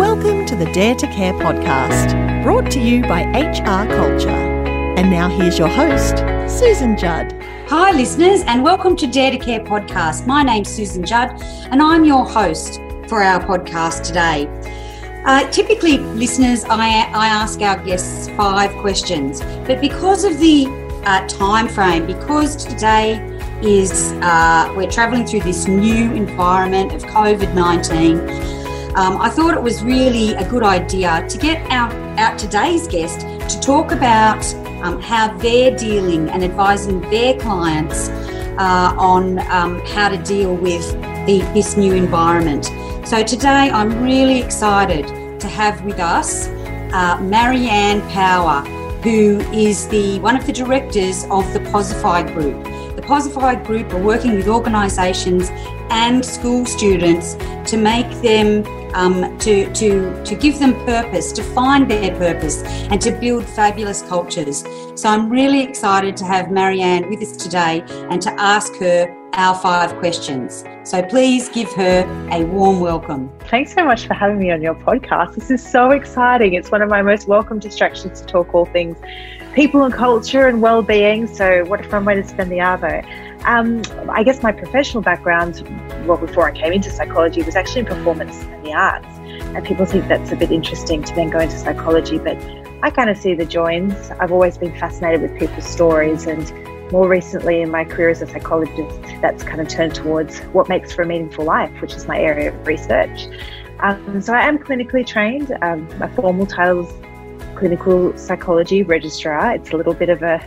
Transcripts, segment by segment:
Welcome to the Dare to Care podcast, brought to you by HR Culture. And now here's your host, Susan Judd. Hi, listeners, and welcome to Dare to Care podcast. My name's Susan Judd, and I'm your host for our podcast today. Uh, typically, listeners, I, I ask our guests five questions, but because of the uh, time frame, because today is uh, we're traveling through this new environment of COVID 19 um, I thought it was really a good idea to get out, out today's guest to talk about um, how they're dealing and advising their clients uh, on um, how to deal with the, this new environment. So today I'm really excited to have with us uh, Marianne Power, who is the one of the directors of the Posify Group. The Posify Group are working with organisations and school students to make them um, to, to, to give them purpose, to find their purpose, and to build fabulous cultures. So I'm really excited to have Marianne with us today and to ask her our five questions. So please give her a warm welcome. Thanks so much for having me on your podcast. This is so exciting. It's one of my most welcome distractions to talk all things people and culture and well-being. So what a fun way to spend the Arvo. Um, I guess my professional background, well, before I came into psychology, was actually in performance and the arts. And people think that's a bit interesting to then go into psychology, but I kind of see the joins. I've always been fascinated with people's stories, and more recently in my career as a psychologist, that's kind of turned towards what makes for a meaningful life, which is my area of research. Um, so I am clinically trained. Um, my formal title is clinical psychology registrar. It's a little bit of a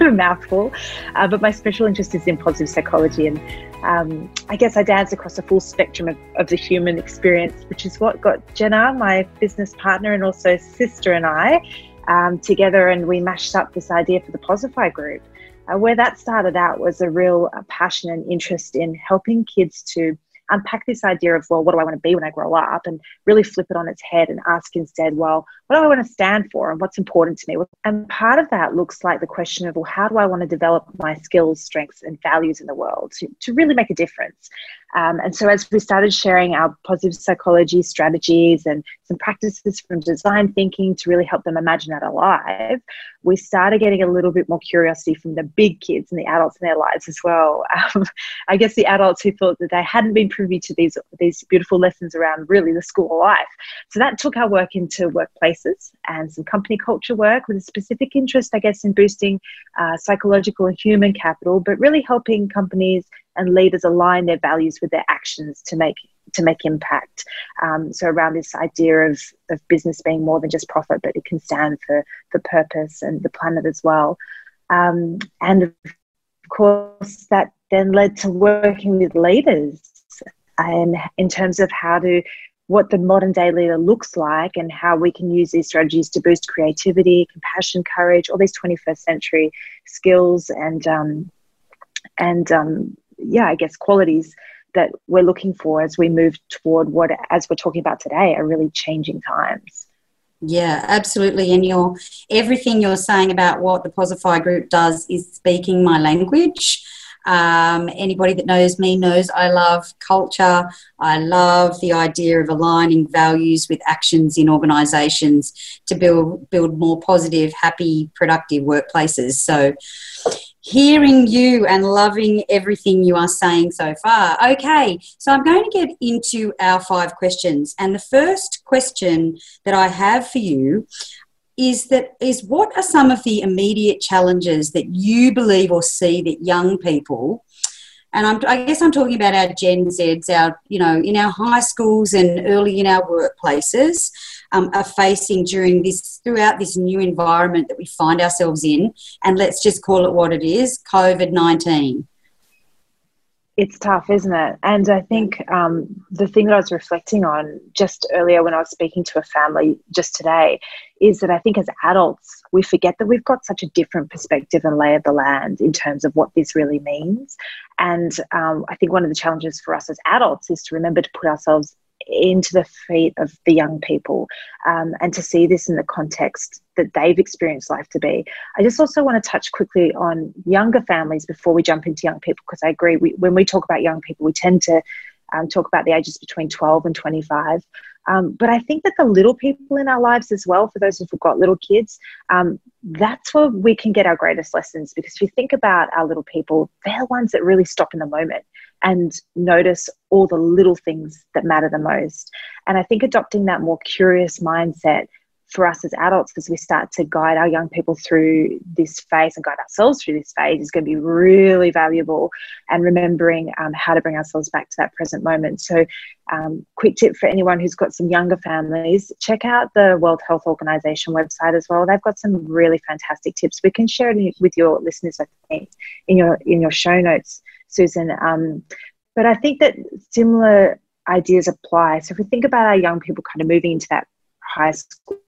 mouthful, uh, but my special interest is in positive psychology. And um, I guess I dance across a full spectrum of, of, the human experience, which is what got Jenna, my business partner, and also sister, and I um, together. And we mashed up this idea for the Posify group. Uh, where that started out was a real uh, passion and interest in helping kids to unpack this idea of, well, what do I want to be when I grow up? And really flip it on its head and ask instead, well, what do I want to stand for and what's important to me? And part of that looks like the question of, well, how do I want to develop my skills, strengths, and values in the world to, to really make a difference? Um, and so as we started sharing our positive psychology strategies and some practices from design thinking to really help them imagine that alive, we started getting a little bit more curiosity from the big kids and the adults in their lives as well. Um, I guess the adults who thought that they hadn't been privy to these these beautiful lessons around really the school life. So that took our work into workplaces and some company culture work with a specific interest, I guess, in boosting uh, psychological and human capital, but really helping companies and leaders align their values with their actions to make to make impact. Um, so around this idea of, of business being more than just profit, but it can stand for for purpose and the planet as well. Um, and of course, that then led to working with leaders and in terms of how to what the modern day leader looks like and how we can use these strategies to boost creativity, compassion, courage, all these 21st century skills and um, and um, yeah, I guess qualities that we're looking for as we move toward what, as we're talking about today, are really changing times. Yeah, absolutely. And your everything you're saying about what the Posify group does is speaking my language. Um, anybody that knows me knows I love culture. I love the idea of aligning values with actions in organisations to build build more positive, happy, productive workplaces. So, hearing you and loving everything you are saying so far. Okay, so I'm going to get into our five questions. And the first question that I have for you is that is what are some of the immediate challenges that you believe or see that young people and I'm, i guess I'm talking about our Gen Zs, our you know, in our high schools and early in our workplaces, um, are facing during this throughout this new environment that we find ourselves in, and let's just call it what it is: COVID nineteen. It's tough, isn't it? And I think um, the thing that I was reflecting on just earlier when I was speaking to a family just today is that I think as adults, we forget that we've got such a different perspective and lay of the land in terms of what this really means. And um, I think one of the challenges for us as adults is to remember to put ourselves into the feet of the young people um, and to see this in the context that they've experienced life to be. I just also want to touch quickly on younger families before we jump into young people because I agree we, when we talk about young people we tend to um, talk about the ages between 12 and 25. Um, but I think that the little people in our lives as well, for those who've got little kids, um, that's where we can get our greatest lessons. Because if you think about our little people, they're the ones that really stop in the moment and notice all the little things that matter the most. And I think adopting that more curious mindset for us as adults as we start to guide our young people through this phase and guide ourselves through this phase is going to be really valuable. And remembering um, how to bring ourselves back to that present moment. So um, quick tip for anyone who's got some younger families check out the world health organization website as well. They've got some really fantastic tips. We can share it with your listeners i think in your in your show notes susan um, but i think that similar ideas apply so if we think about our young people kind of moving into that high school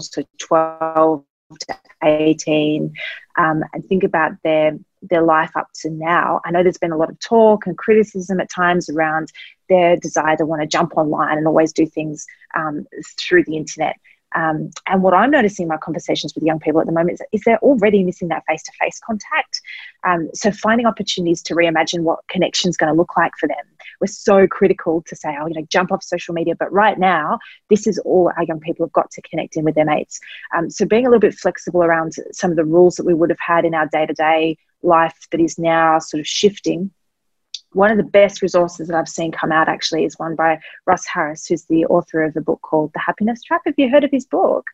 so 12 to 18 um, and think about their their life up to now. I know there's been a lot of talk and criticism at times around their desire to want to jump online and always do things um, through the internet. Um, and what I'm noticing in my conversations with young people at the moment is, is they're already missing that face to face contact. Um, so finding opportunities to reimagine what connection is going to look like for them. We're so critical to say, oh, you know, jump off social media. But right now, this is all our young people have got to connect in with their mates. Um, so being a little bit flexible around some of the rules that we would have had in our day to day life that is now sort of shifting one of the best resources that I've seen come out actually is one by Russ Harris, who's the author of a book called The Happiness Trap. Have you heard of his book?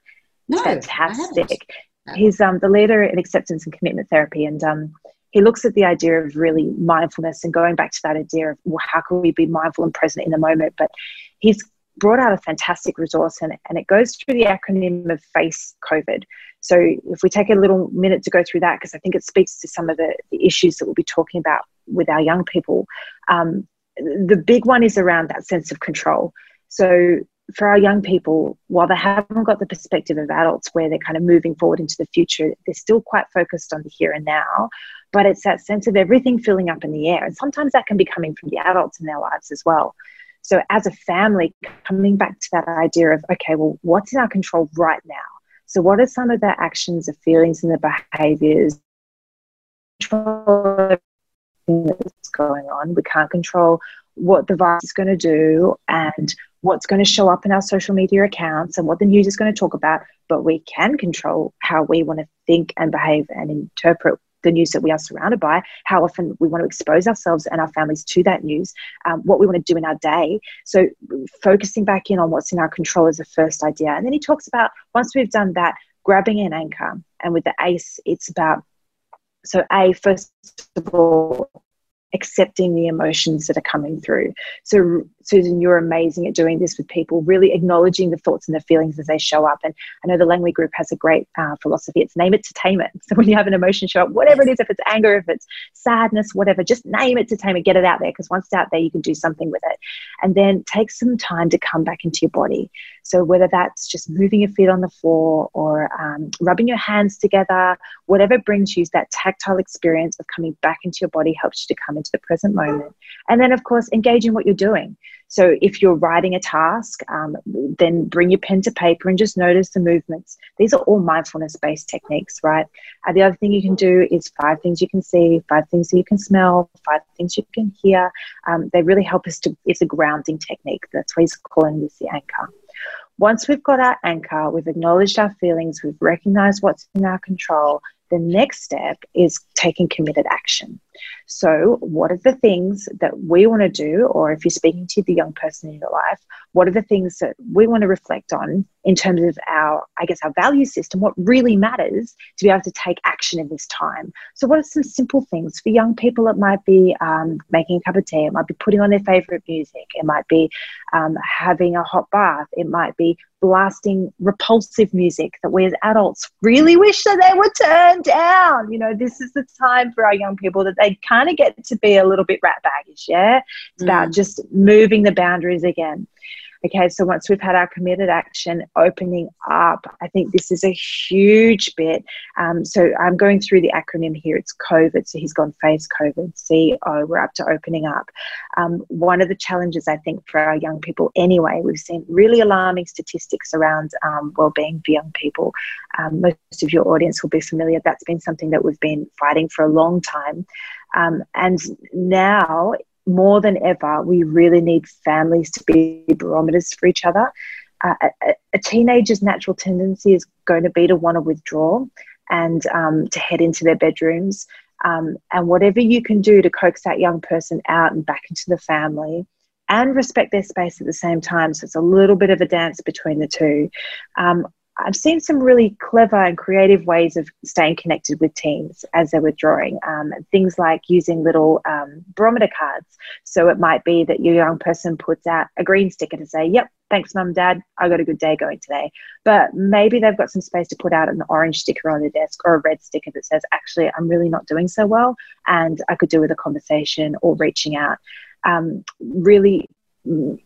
No, fantastic. He's um, the leader in acceptance and commitment therapy, and um, he looks at the idea of really mindfulness and going back to that idea of well, how can we be mindful and present in the moment. But he's brought out a fantastic resource, and, and it goes through the acronym of FACE COVID. So if we take a little minute to go through that, because I think it speaks to some of the, the issues that we'll be talking about with our young people. Um, the big one is around that sense of control. So for our young people, while they haven't got the perspective of adults where they're kind of moving forward into the future, they're still quite focused on the here and now. But it's that sense of everything filling up in the air. And sometimes that can be coming from the adults in their lives as well. So, as a family, coming back to that idea of, okay, well, what's in our control right now? So, what are some of the actions, the feelings, and the behaviors that's going on. We can't control what the virus is going to do and what's going to show up in our social media accounts and what the news is going to talk about, but we can control how we want to think and behave and interpret the news that we are surrounded by, how often we want to expose ourselves and our families to that news, um, what we want to do in our day. So, focusing back in on what's in our control is the first idea. And then he talks about once we've done that, grabbing an anchor. And with the ACE, it's about so a first of all accepting the emotions that are coming through. So susan you're amazing at doing this with people really acknowledging the thoughts and the feelings as they show up. And i know the langley group has a great uh, philosophy. It's name it to tame it. So when you have an emotion show up whatever it is if it's anger if it's sadness whatever just name it to tame it. Get it out there because once it's out there you can do something with it. And then take some time to come back into your body so, whether that's just moving your feet on the floor or um, rubbing your hands together, whatever brings you that tactile experience of coming back into your body helps you to come into the present moment. And then, of course, engage in what you're doing. So, if you're writing a task, um, then bring your pen to paper and just notice the movements. These are all mindfulness based techniques, right? Uh, the other thing you can do is five things you can see, five things you can smell, five things you can hear. Um, they really help us to, it's a grounding technique. That's why he's calling this the anchor. Once we've got our anchor, we've acknowledged our feelings, we've recognized what's in our control, the next step is taking committed action. So, what are the things that we want to do, or if you're speaking to the young person in your life, what are the things that we want to reflect on in terms of our, I guess, our value system, what really matters to be able to take action in this time? So, what are some simple things? For young people, it might be um, making a cup of tea, it might be putting on their favorite music, it might be um, having a hot bath, it might be blasting repulsive music that we as adults really wish that they would turn down. You know, this is the time for our young people that they kind of get to be a little bit rat baggish. Yeah. It's mm. about just moving the boundaries again. Okay, so once we've had our committed action opening up, I think this is a huge bit. Um, so I'm going through the acronym here. It's COVID. So he's gone FACE COVID, CO. We're up to opening up. Um, one of the challenges I think for our young people, anyway, we've seen really alarming statistics around um, well-being for young people. Um, most of your audience will be familiar. That's been something that we've been fighting for a long time, um, and now more than ever, we really need families to be barometers for each other. Uh, a, a, teenager's natural tendency is going to be to want to withdraw and um, to head into their bedrooms. Um, and whatever you can do to coax that young person out and back into the family and respect their space at the same time. So it's a little bit of a dance between the two. Um, I've seen some really clever and creative ways of staying connected with teens as they're withdrawing. Um, things like using little um, barometer cards. So it might be that your young person puts out a green sticker to say, Yep, thanks, mum, dad. I got a good day going today. But maybe they've got some space to put out an orange sticker on the desk or a red sticker that says, Actually, I'm really not doing so well. And I could do with a conversation or reaching out. Um, really. M-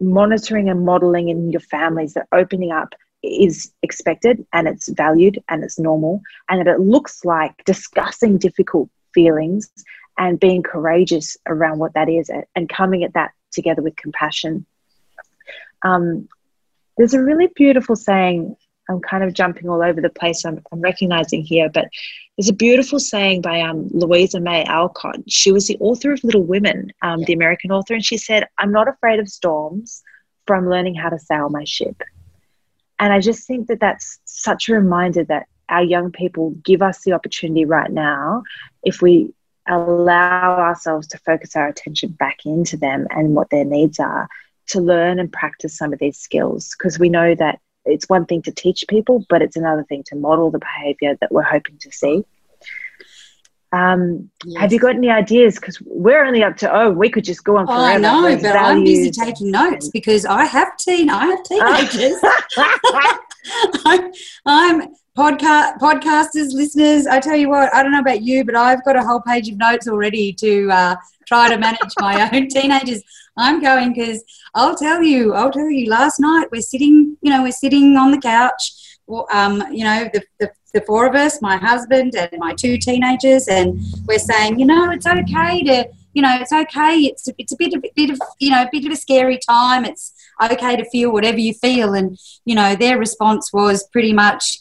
monitoring and modeling in your families that opening up is expected and it's valued and it's normal, and that it looks like discussing difficult feelings and being courageous around what that is and coming at that together with compassion. Um, there's a really beautiful saying. I'm kind of jumping all over the place. I'm, I'm recognizing here, but there's a beautiful saying by um, Louisa May Alcott. She was the author of Little Women, um, the American author, and she said, "I'm not afraid of storms, for I'm learning how to sail my ship." And I just think that that's such a reminder that our young people give us the opportunity right now, if we allow ourselves to focus our attention back into them and what their needs are, to learn and practice some of these skills. Because we know that it's one thing to teach people, but it's another thing to model the behavior that we're hoping to see. Um, yes. Have you got any ideas? Because we're only up to oh, we could just go on forever. Oh, I know, but I'm busy taking notes because I have teen, I have teenagers. I'm, I'm podcast podcasters, listeners. I tell you what, I don't know about you, but I've got a whole page of notes already to uh, try to manage my own teenagers. I'm going because I'll tell you, I'll tell you. Last night we're sitting, you know, we're sitting on the couch. Well, Um, you know, the, the the four of us, my husband and my two teenagers, and we're saying, you know, it's okay to, you know, it's okay. It's it's a bit of bit of you know, a bit of a scary time. It's okay to feel whatever you feel, and you know, their response was pretty much,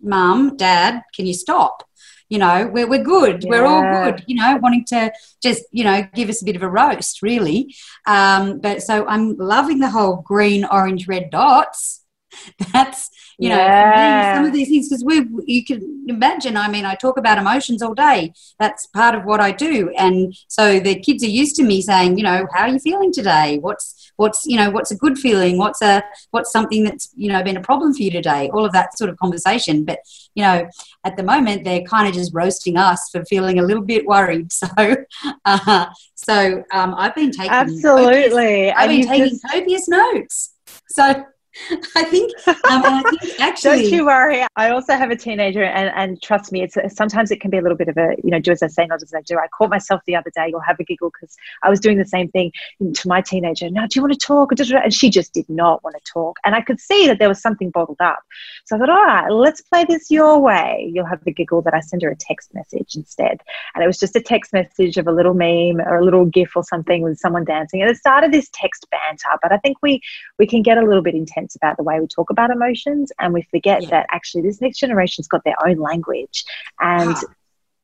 "Mum, Dad, can you stop?" You know, we're we're good. Yeah. We're all good. You know, wanting to just you know give us a bit of a roast, really. Um, but so I'm loving the whole green, orange, red dots. That's you know yeah. some of these things because we you can imagine i mean i talk about emotions all day. That's part of what i do. And so the kids are used to me saying you know how are you feeling today? What's what's you know what's a good feeling? What's a what's something that's you know been a problem for you today? All of that sort of conversation. But you know at the moment they're kind of just roasting us for feeling a little bit worried. So uh, so um, i've been taking absolutely. copious, i've been taking just... copious notes. So I think, um, I think actually. Don't you worry. I also have a teenager, and, and trust me, it's sometimes it can be a little bit of a, you know, do as I say, not as I do. I caught myself the other day, you'll have a giggle because I was doing the same thing to my teenager. Now, do you want to talk? And she just did not want to talk. And I could see that there was something bottled up. So I thought, all right, let's play this your way. You'll have the giggle that I send her a text message instead. And it was just a text message of a little meme or a little GIF or something with someone dancing. And it started this text banter. But I think we, we can get a little bit intense about the way we talk about emotions and we forget yeah. that actually this next generation's got their own language and ah.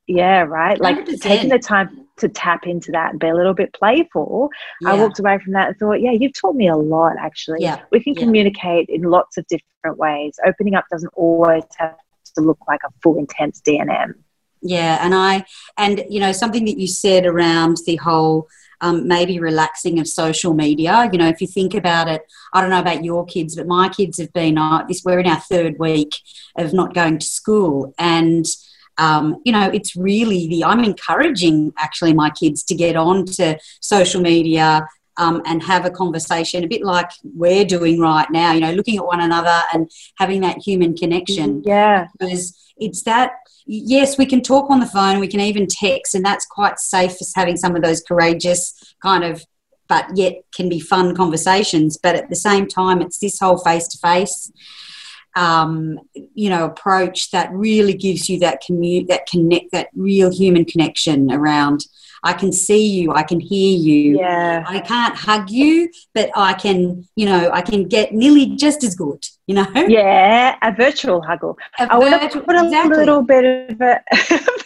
yeah right like 100%. taking the time to tap into that and be a little bit playful yeah. i walked away from that and thought yeah you've taught me a lot actually yeah. we can communicate in lots of different ways opening up doesn't always have to look like a full intense D&M yeah and i and you know something that you said around the whole um, maybe relaxing of social media. You know, if you think about it, I don't know about your kids, but my kids have been uh, this. We're in our third week of not going to school, and um, you know, it's really the. I'm encouraging actually my kids to get on to social media. Um, and have a conversation, a bit like we're doing right now, you know, looking at one another and having that human connection. Yeah. Because it's that yes, we can talk on the phone, we can even text, and that's quite safe for having some of those courageous kind of, but yet can be fun conversations. But at the same time, it's this whole face to face you know approach that really gives you that commute that connect that real human connection around I can see you, I can hear you. Yeah. I can't hug you, but I can, you know, I can get nearly just as good, you know? Yeah, a virtual huggle. A I want to put a exactly. little bit of a,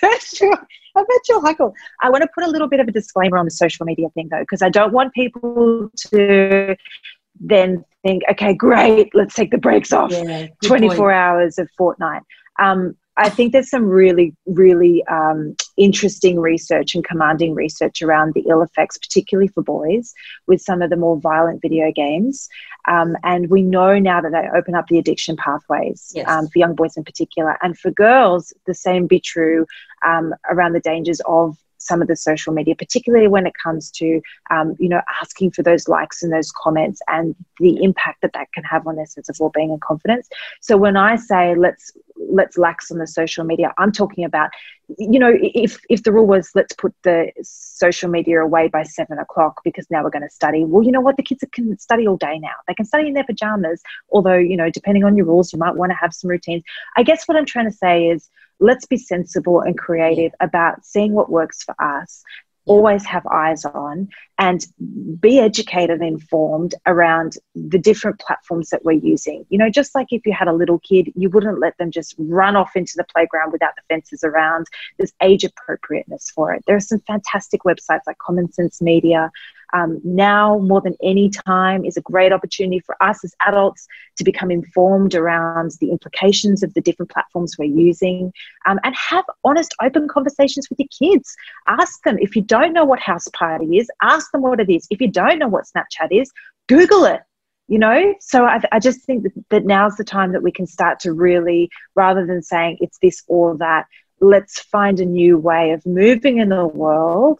virtual, a virtual huggle. I want to put a little bit of a disclaimer on the social media thing though, because I don't want people to then think, okay, great, let's take the brakes off. Yeah, 24 point. hours of Fortnite. Um, I think there's some really, really um, interesting research and commanding research around the ill effects, particularly for boys, with some of the more violent video games. Um, and we know now that they open up the addiction pathways Yes. um, for young boys in particular. And for girls, the same be true um, around the dangers of some of the social media, particularly when it comes to, um, you know, asking for those likes and those comments and the impact that that can have on their sense of well-being and confidence. So when I say let's let's lax on the social media, I'm talking about, you know, if if the rule was let's put the social media away by seven o'clock because now we're going to study. Well, you know what, the kids can study all day now. They can study in their pajamas. Although you know, depending on your rules, you might want to have some routines. I guess what I'm trying to say is let's be sensible and creative about seeing what works for us always have eyes on and be educated and informed around the different platforms that we're using. You know, just like if you had a little kid, you wouldn't let them just run off into the playground without the fences around. There's age appropriateness for it. There are some fantastic websites like Common Sense Media. Um, now, more than any time, is a great opportunity for us as adults to become informed around the implications of the different platforms we're using um, and have honest, open conversations with your kids. Ask them if you don't know what House Party is, ask them what it is. If you don't know what Snapchat is, Google it. You know, so I, I just think that, that now's the time that we can start to really, rather than saying it's this or that, let's find a new way of moving in the world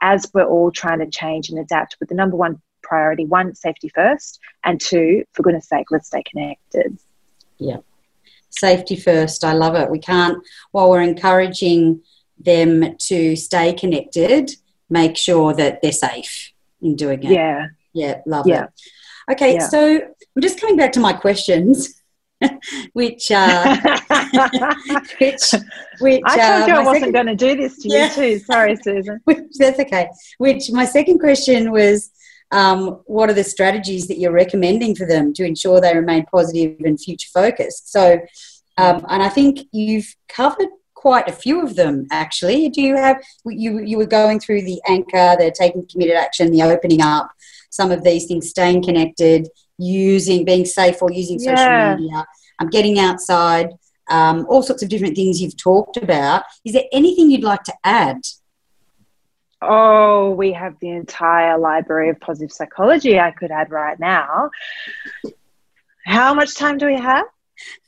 as we're all trying to change and adapt with the number one priority one, safety first, and two, for goodness sake, let's stay connected. Yeah. Safety first. I love it. We can't, while we're encouraging them to stay connected, make sure that they're safe in doing it. Yeah. Yeah, love Yeah. it. Okay, Yeah. so I'm just coming back to my questions, which uh, which which I told uh, you I wasn't second- going to do this to Yeah. you too. Sorry, Susan. which that's okay. Which my second question was, um, what are the strategies that you're recommending for them to ensure they remain positive and future focused? So, um, and I think you've covered quite a few of them actually. Do you have you you were going through the anchor, the taking committed action, the opening up, some of these things, staying connected, using being safe or using social Yeah. media, um, getting outside. Um, all sorts of different things you've talked about. Is there anything you'd like to add? Oh, we have the entire library of positive psychology I could add right now. How much time do we have?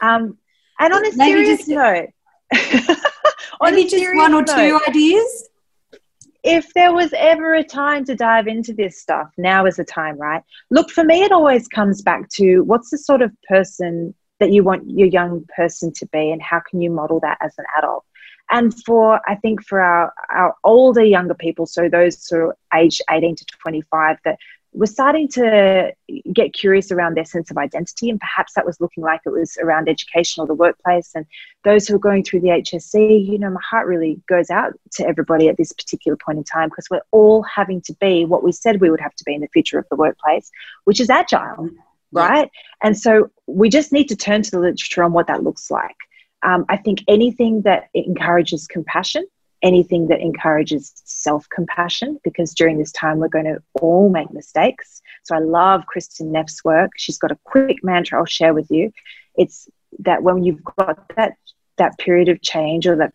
Um, and on a Maybe serious just- note, on Maybe just one or note, two ideas. if there was ever a time to dive into this stuff, now is the time, right? Look, for me, it always comes back to what's the sort of person that you want your young person to be, and how can you model that as an adult? And for, I think, for our, our older, younger people, so those sort of age 18 to 25, that we're starting to get curious around their sense of identity, and perhaps that was looking like it was around education or the workplace. And those who are going through the HSC, you know, my heart really goes out to everybody at this particular point in time because we're all having to be what we said we would have to be in the future of the workplace, which is agile, right? And so we just need to turn to the literature on what that looks like. Um, I think anything that encourages compassion, anything that encourages self compassion, because during this time we're going to all make mistakes. So I love Kristin Neff's work. She's got a quick mantra I'll share with you. It's that when you've got that that period of change or that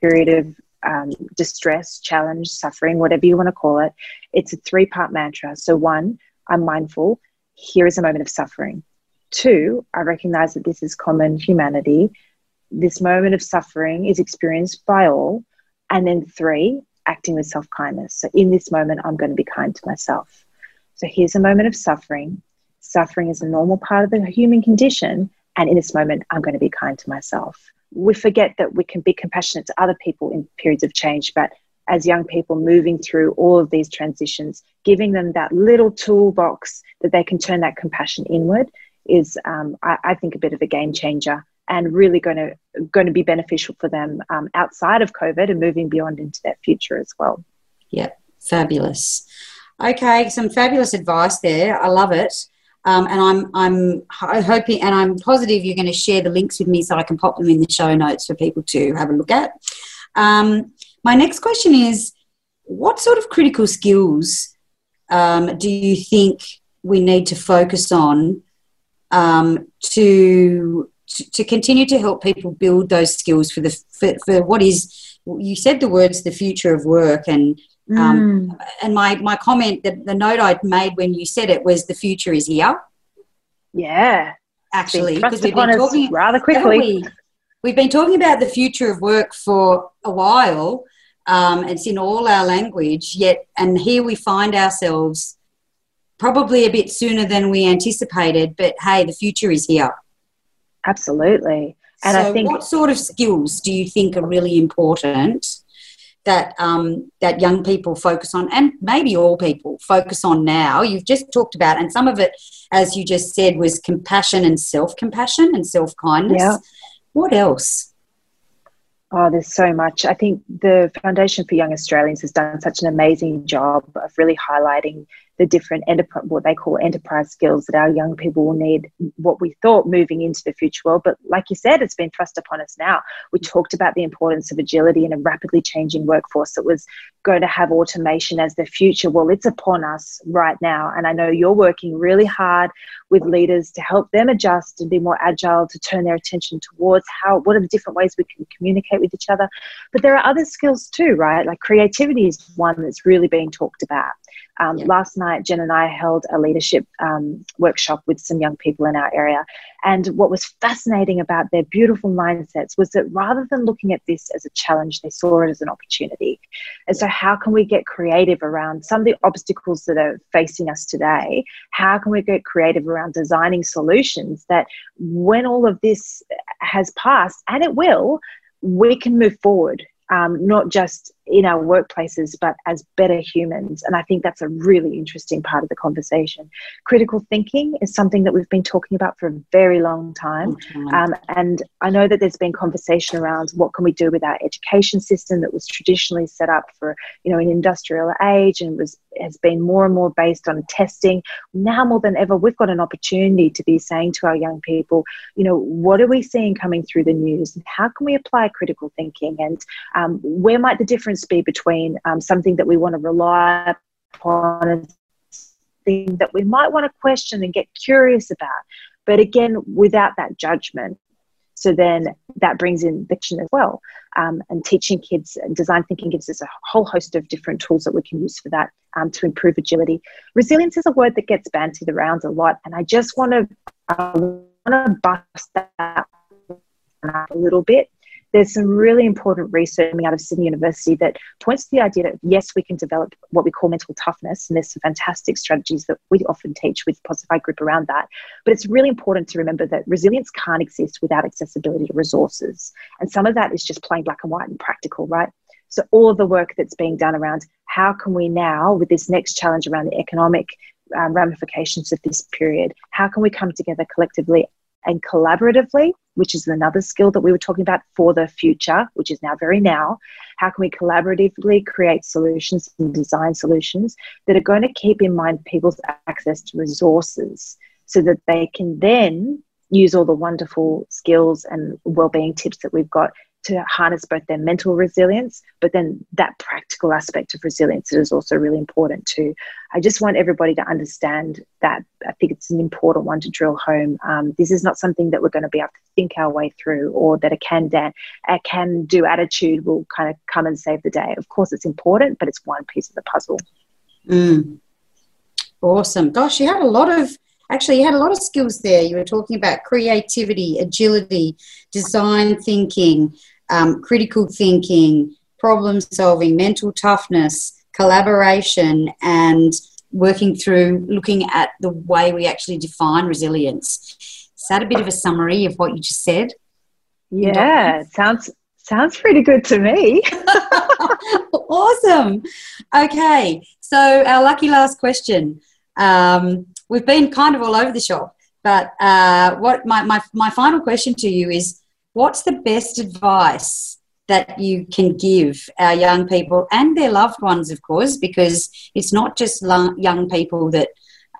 period of um, distress, challenge, suffering, whatever you want to call it, it's a three part mantra. So, one, I'm mindful. Here is a moment of suffering. Two, I recognize that this is common humanity. This moment of suffering is experienced by all. And then three, acting with self kindness. So, in this moment, I'm going to be kind to myself. So, here's a moment of suffering. Suffering is a normal part of the human condition. And in this moment, I'm going to be kind to myself. We forget that we can be compassionate to other people in periods of change, but as young people moving through all of these transitions, giving them that little toolbox that they can turn that compassion inward is, um, I, I think, a bit of a game changer and really going to going to be beneficial for them um, outside of COVID and moving beyond into that future as well. Yeah, fabulous. Okay, some fabulous advice there. I love it. Um, and I'm I'm hoping and I'm positive you're going to share the links with me so I can pop them in the show notes for people to have a look at. Um, my next question is, what sort of critical skills um, do you think we need to focus on um, to, to, continue to help people build those skills for the for, for what is you said the words the future of work and um, mm. and my my comment that the note I'd made when you said it was the future is here. Yeah, actually, because we've been talking rather quickly. We? We've been talking about the future of work for a while. Um, it's in all our language, yet, and here we find ourselves probably a bit sooner than we anticipated. But hey, the future is here. Absolutely. And so I think, what sort of skills do you think are really important that um, that young people focus on, and maybe all people focus on now? You've just talked about, and some of it, as you just said, was compassion and self compassion and self kindness. Yeah. What else? Oh, there's so much. I think the Foundation for Young Australians has done such an amazing job of really highlighting the different enterprise, what they call enterprise skills that our young people will need, what we thought moving into the future world. But like you said, it's been thrust upon us now. We talked about the importance of agility in a rapidly changing workforce that was going to have automation as the future. Well, it's upon us right now. And I know you're working really hard with leaders to help them adjust and be more agile, to turn their attention towards how, what are the different ways we can communicate with each other. But there are other skills too, right? Like creativity is one that's really being talked about. Um, yeah. Last night, Jen and I held a leadership um, workshop with some young people in our area. And what was fascinating about their beautiful mindsets was that rather than looking at this as a challenge, they saw it as an opportunity. And so, how can we get creative around some of the obstacles that are facing us today? How can we get creative around designing solutions that, when all of this has passed, and it will, we can move forward um, not just in our workplaces, but as better humans. And I think that's a really interesting part of the conversation. Critical thinking is something that we've been talking about for a very long time. Um, and I know that there's been conversation around what can we do with our education system that was traditionally set up for, you know, an industrial age and was has been more and more based on testing. Now more than ever, we've got an opportunity to be saying to our young people, you know, what are we seeing coming through the news and how can we apply critical thinking and um, where might the difference be between um, something that we want to rely upon and something that we might want to question and get curious about, but again, without that judgment. So then that brings in fiction as well. Um, and teaching kids and design thinking gives us a whole host of different tools that we can use for that um, to improve agility. Resilience is a word that gets bandied around a lot, and I just want to uh, want to bust that a little bit there's some really important research coming out of Sydney University that points to the idea that yes, we can develop what we call mental toughness, and there's some fantastic strategies that we often teach with Posify Group around that. But it's really important to remember that resilience can't exist without accessibility to resources, and some of that is just plain black and white and practical, right? So all of the work that's being done around how can we now, with this next challenge around the economic um, ramifications of this period, how can we come together collectively and collaboratively, which is another skill that we were talking about for the future, which is now very now. How can we collaboratively create solutions and design solutions that are going to keep in mind people's access to resources so that they can then use all the wonderful skills and well-being tips that we've got to harness both their mental resilience, but then that practical aspect of resilience is also really important too. I just want everybody to understand that. I think it's an important one to drill home. Um, this is not something that we're going to be able to think our way through, or that a can da- a can do attitude will kind of come and save the day. Of course, it's important, but it's one piece of the puzzle. Mm. Awesome. Gosh, you had a lot of actually you had a lot of skills there. You were talking about creativity, agility, design thinking, um, critical thinking, problem solving, mental toughness, collaboration, and working through looking at the way we actually define resilience. Is that a bit of a summary of what you just said? Yeah, sounds sounds pretty good to me. awesome. Okay, so our lucky last question. Um, we've been kind of all over the shop, But uh, what my, my, my final question to you is what's the best advice that you can give our young people and their loved ones, of course, because it's not just young people that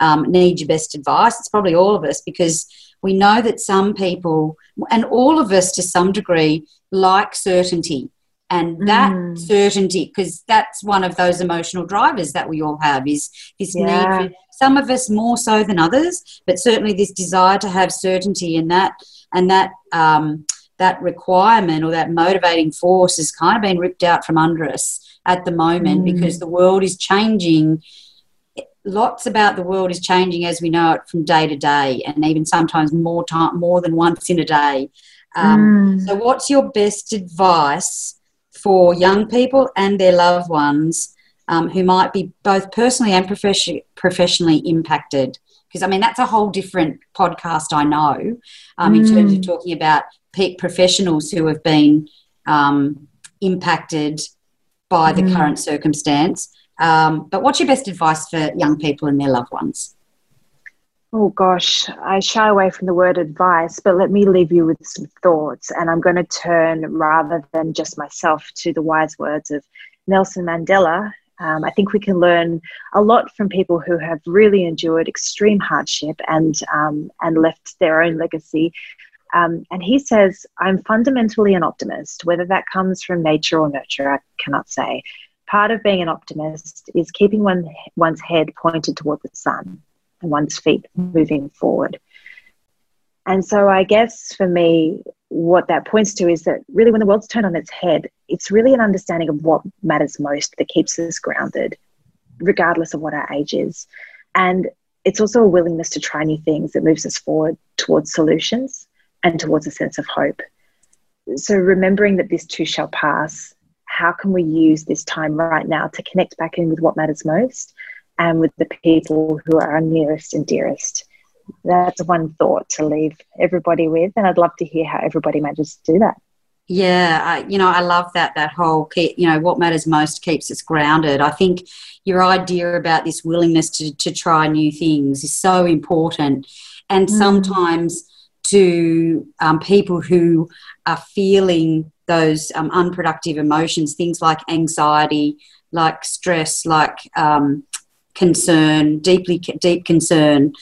um, need your best advice, it's probably all of us because we know that some people, and all of us to some degree, like certainty. And that mm. certainty, because that's one of those emotional drivers that we all have, is this yeah. need for some of us more so than others, but certainly this desire to have certainty and that and that um, that requirement or that motivating force has kind of been ripped out from under us at the moment mm. because the world is changing. Lots about the world is changing as we know it from day to day, and even sometimes more time, more than once in a day. Um, mm. So, what's your best advice for young people and their loved ones um, who might be both personally and profession- professionally impacted? Because I mean, that's a whole different podcast. I know um, mm. in terms of mm. talking about peak professionals who have been um, impacted by the mm. current circumstance. Um, but what's your best advice for young people and their loved ones? Oh gosh, I shy away from the word advice, but let me leave you with some thoughts. And I'm going to turn rather than just myself to the wise words of Nelson Mandela. Um, I think we can learn a lot from people who have really endured extreme hardship and um, and left their own legacy um, and he says, I'm fundamentally an optimist, whether that comes from nature or nurture, I cannot say. Part of being an optimist is keeping one, one's head pointed toward the sun and one's feet moving forward. And so, I guess for me, what that points to is that really, when the world's turned on its head, it's really an understanding of what matters most that keeps us grounded, regardless of what our age is. And it's also a willingness to try new things that moves us forward towards solutions and towards a sense of hope. So, remembering that this too shall pass, how can we use this time right now to connect back in with what matters most and with the people who are our nearest and dearest? That's one thought to leave everybody with, and I'd love to hear how everybody manages to do that. Yeah, I, you know, I love that. That whole, you know, what matters most keeps us grounded. I think your idea about this willingness to to try new things is so important, and mm. sometimes to um, people who are feeling those um, unproductive emotions, things like anxiety, like stress, like um, concern, deeply deep concern.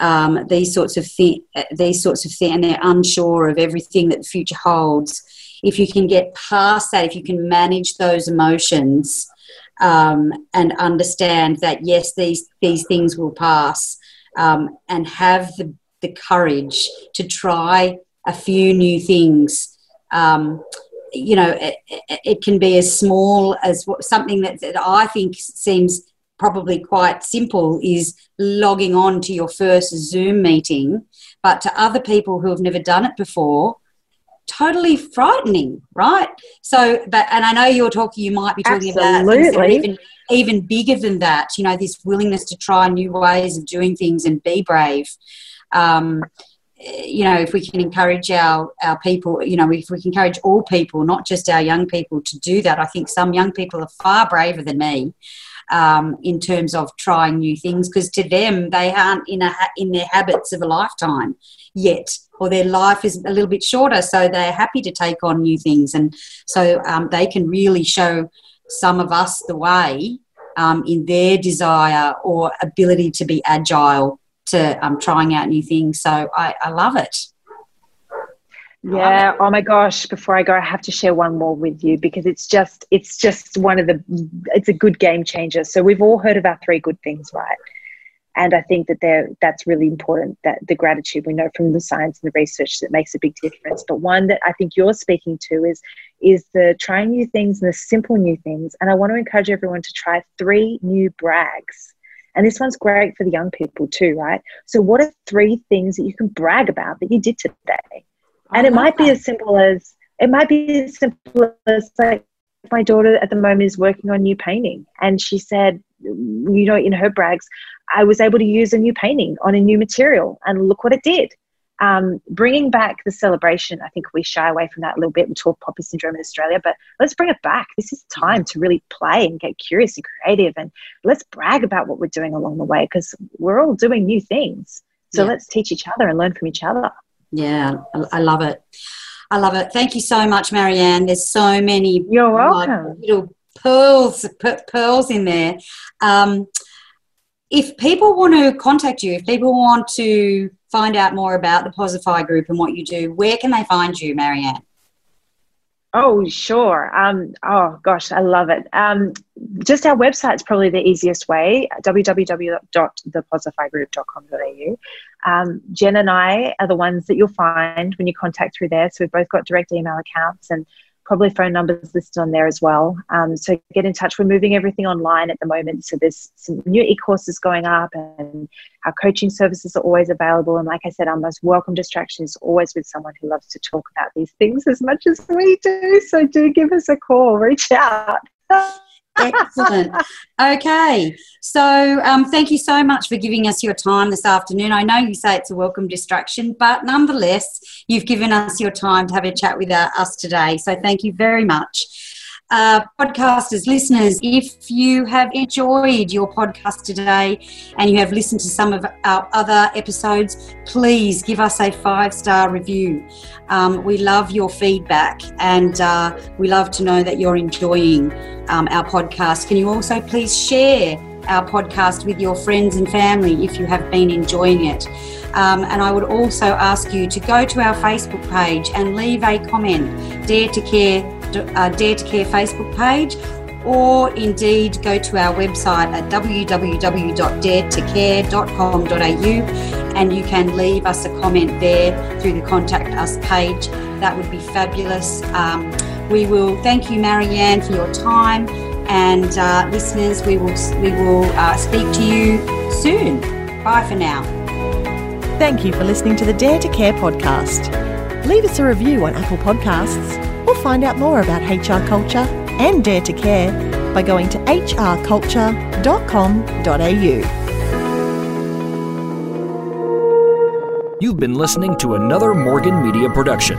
Um, these sorts of thi- these sorts of things, and they're unsure of everything that the future holds. If you can get past that, if you can manage those emotions um, and understand that yes, these these things will pass, um, and have the the courage to try a few new things. Um, you know, it, it, can be as small as what, something that, that I think seems probably quite simple is logging on to your first Zoom meeting, but to other people who have never done it before, totally frightening, right? So, but and I know you're talking, you might be talking Absolutely. about even even bigger than that. You know, this willingness to try new ways of doing things and be brave um, you know, if we can encourage our, our people, you know, if we can encourage all people, not just our young people, to do that, I think some young people are far braver than me um, in terms of trying new things because to them they aren't in a in their habits of a lifetime yet, or their life is a little bit shorter, so they're happy to take on new things, and so um, they can really show some of us the way um, in their desire or ability to be agile to um, trying out new things. So I, I love it. Yeah. Oh my gosh. Before I go, I have to share one more with you because it's just it's just one of the it's a good game changer. So we've all heard of our three good things, right? And I think that there that's really important. That the gratitude we know from the science and the research that makes a big difference. But one that I think you're speaking to is is the trying new things and the simple new things. And I want to encourage everyone to try three new brags and this one's great for the young people too, right? So, what are three things that you can brag about that you did today? And it might that. be as simple as it might be as simple as like my daughter at the moment is working on new painting, and she said, you know, in her brags, I was able to use a new painting on a new material, and look what it did um, bringing back the celebration. I think we shy away from that a little bit. We talk poppy syndrome in Australia, but let's bring it back. This is time to really play and get curious and creative, and let's brag about what we're doing along the way because we're all doing new things. So Yeah. let's teach each other and learn from each other. Yeah, I, I love it. I love it. Thank you so much, Marianne. There's so many You're like, welcome. little pearls pearls in there. Um, if people want to contact you, if people want to find out more about the Posify group and what you do, where can they find you, Marianne? Oh, sure. Um, oh, gosh, I love it. Um, just our website's probably the easiest way www.theposifygroup.com.au. Um, Jen and I are the ones that you'll find when you contact through there. So we've both got direct email accounts and probably phone numbers listed on there as well. Um, so get in touch. We're moving everything online at the moment. So there's some new e courses going up, and our coaching services are always available. And like I said, our most welcome distraction is always with someone who loves to talk about these things as much as we do. So do give us a call, reach out. Excellent. Okay. So, um, thank you so much for giving us your time this afternoon. I know you say it's a welcome distraction, but nonetheless, you've given us your time to have a chat with uh, us today. So, thank you very much. Uh, podcasters, listeners, if you have enjoyed your podcast today and you have listened to some of our other episodes, please give us a five star review. Um, we love your feedback and uh, we love to know that you're enjoying um, our podcast. Can you also please share our podcast with your friends and family if you have been enjoying it? Um, and I would also ask you to go to our Facebook page and leave a comment. Dare to Care, uh, Dare to Care Facebook page, or indeed go to our website at www.daretocare.com.au and you can leave us a comment there through the contact us page. That would be fabulous. Um, we will thank you, Marianne, for your time, and uh, listeners, we will we will uh, speak to you soon. Bye for now. Thank you for listening to the Dare to Care podcast. Leave us a review on Apple Podcasts or find out more about HR culture and Dare to Care by going to hrculture.com.au. You've been listening to another Morgan Media production.